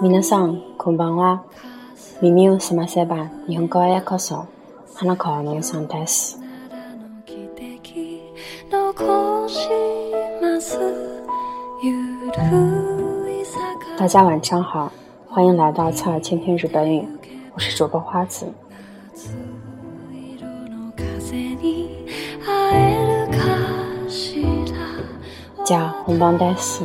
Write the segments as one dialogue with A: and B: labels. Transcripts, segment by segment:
A: 皆さん、こんばんは。耳を閉じれば日本からやこそ花からのサンタです。大家晚上好，欢迎来到侧耳倾听日本语，我是主播花子，加红帮带四。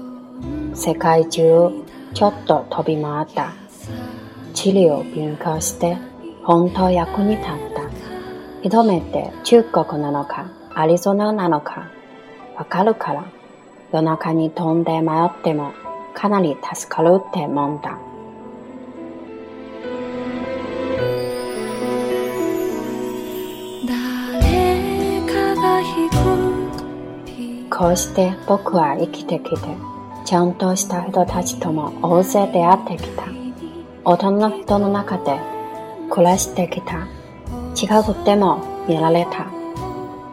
A: 世界中ちょっと飛び回った。地理を勉強して本当役に立った。一目めて中国なのかアリゾナなのかわかるから夜中に飛んで迷ってもかなり助かるってもんだ。こうして僕は生きてきてちゃんとした人たちとも大勢出会ってきた。大人の人の中で暮らしてきた。近くでも見られた。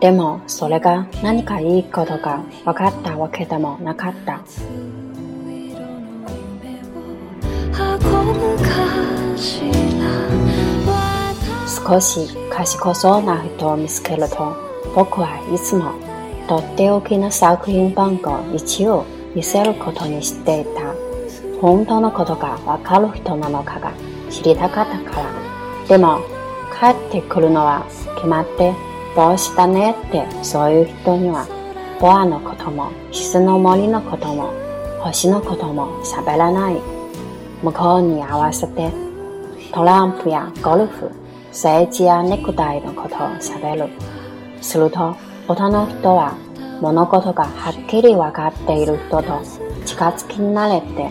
A: でもそれが何かいいことが分かったわけでもなかった。少し賢そうな人を見つけると僕はいつもとっておきの作品番号1を見せることにしていた。本当のことがわかる人なのかが知りたかったから。でも、帰ってくるのは決まって帽子だねってそういう人には、ボアのことも、キスの森のことも、星のことも喋らない。向こうに合わせて、トランプやゴルフ、政治やネクタイのことを喋る。すると、他の人は物事がはっきりわかっている人と近づきになれて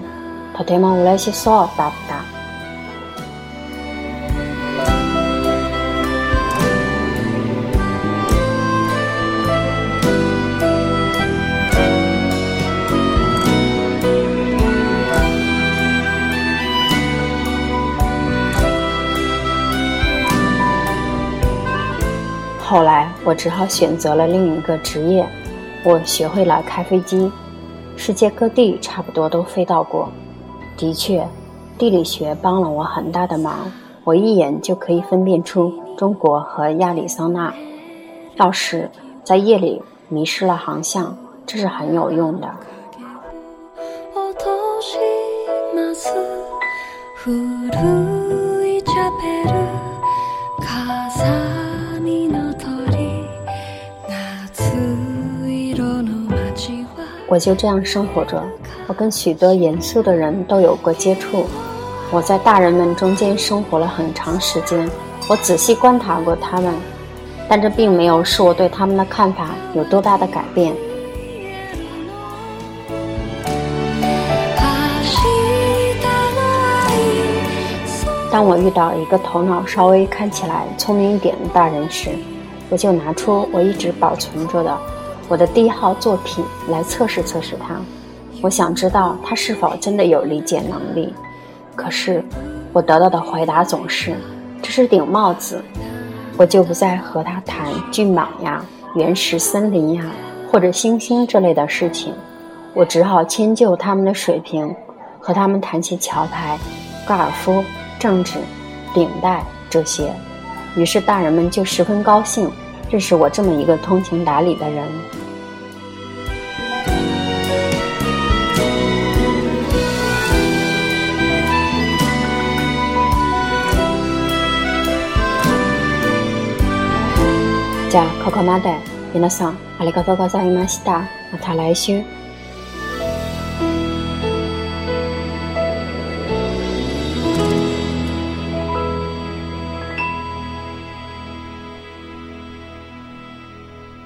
A: とても嬉しそうだった。后来，我只好选择了另一个职业。我学会了开飞机，世界各地差不多都飞到过。的确，地理学帮了我很大的忙，我一眼就可以分辨出中国和亚利桑那。要是，在夜里迷失了航向，这是很有用的。我就这样生活着，我跟许多严肃的人都有过接触，我在大人们中间生活了很长时间，我仔细观察过他们，但这并没有使我对他们的看法有多大的改变。当我遇到一个头脑稍微看起来聪明一点的大人时，我就拿出我一直保存着的。我的第一号作品来测试测试他，我想知道他是否真的有理解能力。可是我得到的回答总是：“这是顶帽子。”我就不再和他谈骏马呀、原始森林呀，或者星星这类的事情。我只好迁就他们的水平，和他们谈起桥牌、高尔夫、政治、领带这些。于是大人们就十分高兴。这是我这么一个通情达理的人。じゃ、ココマで皆さんありがとうございました。また来週。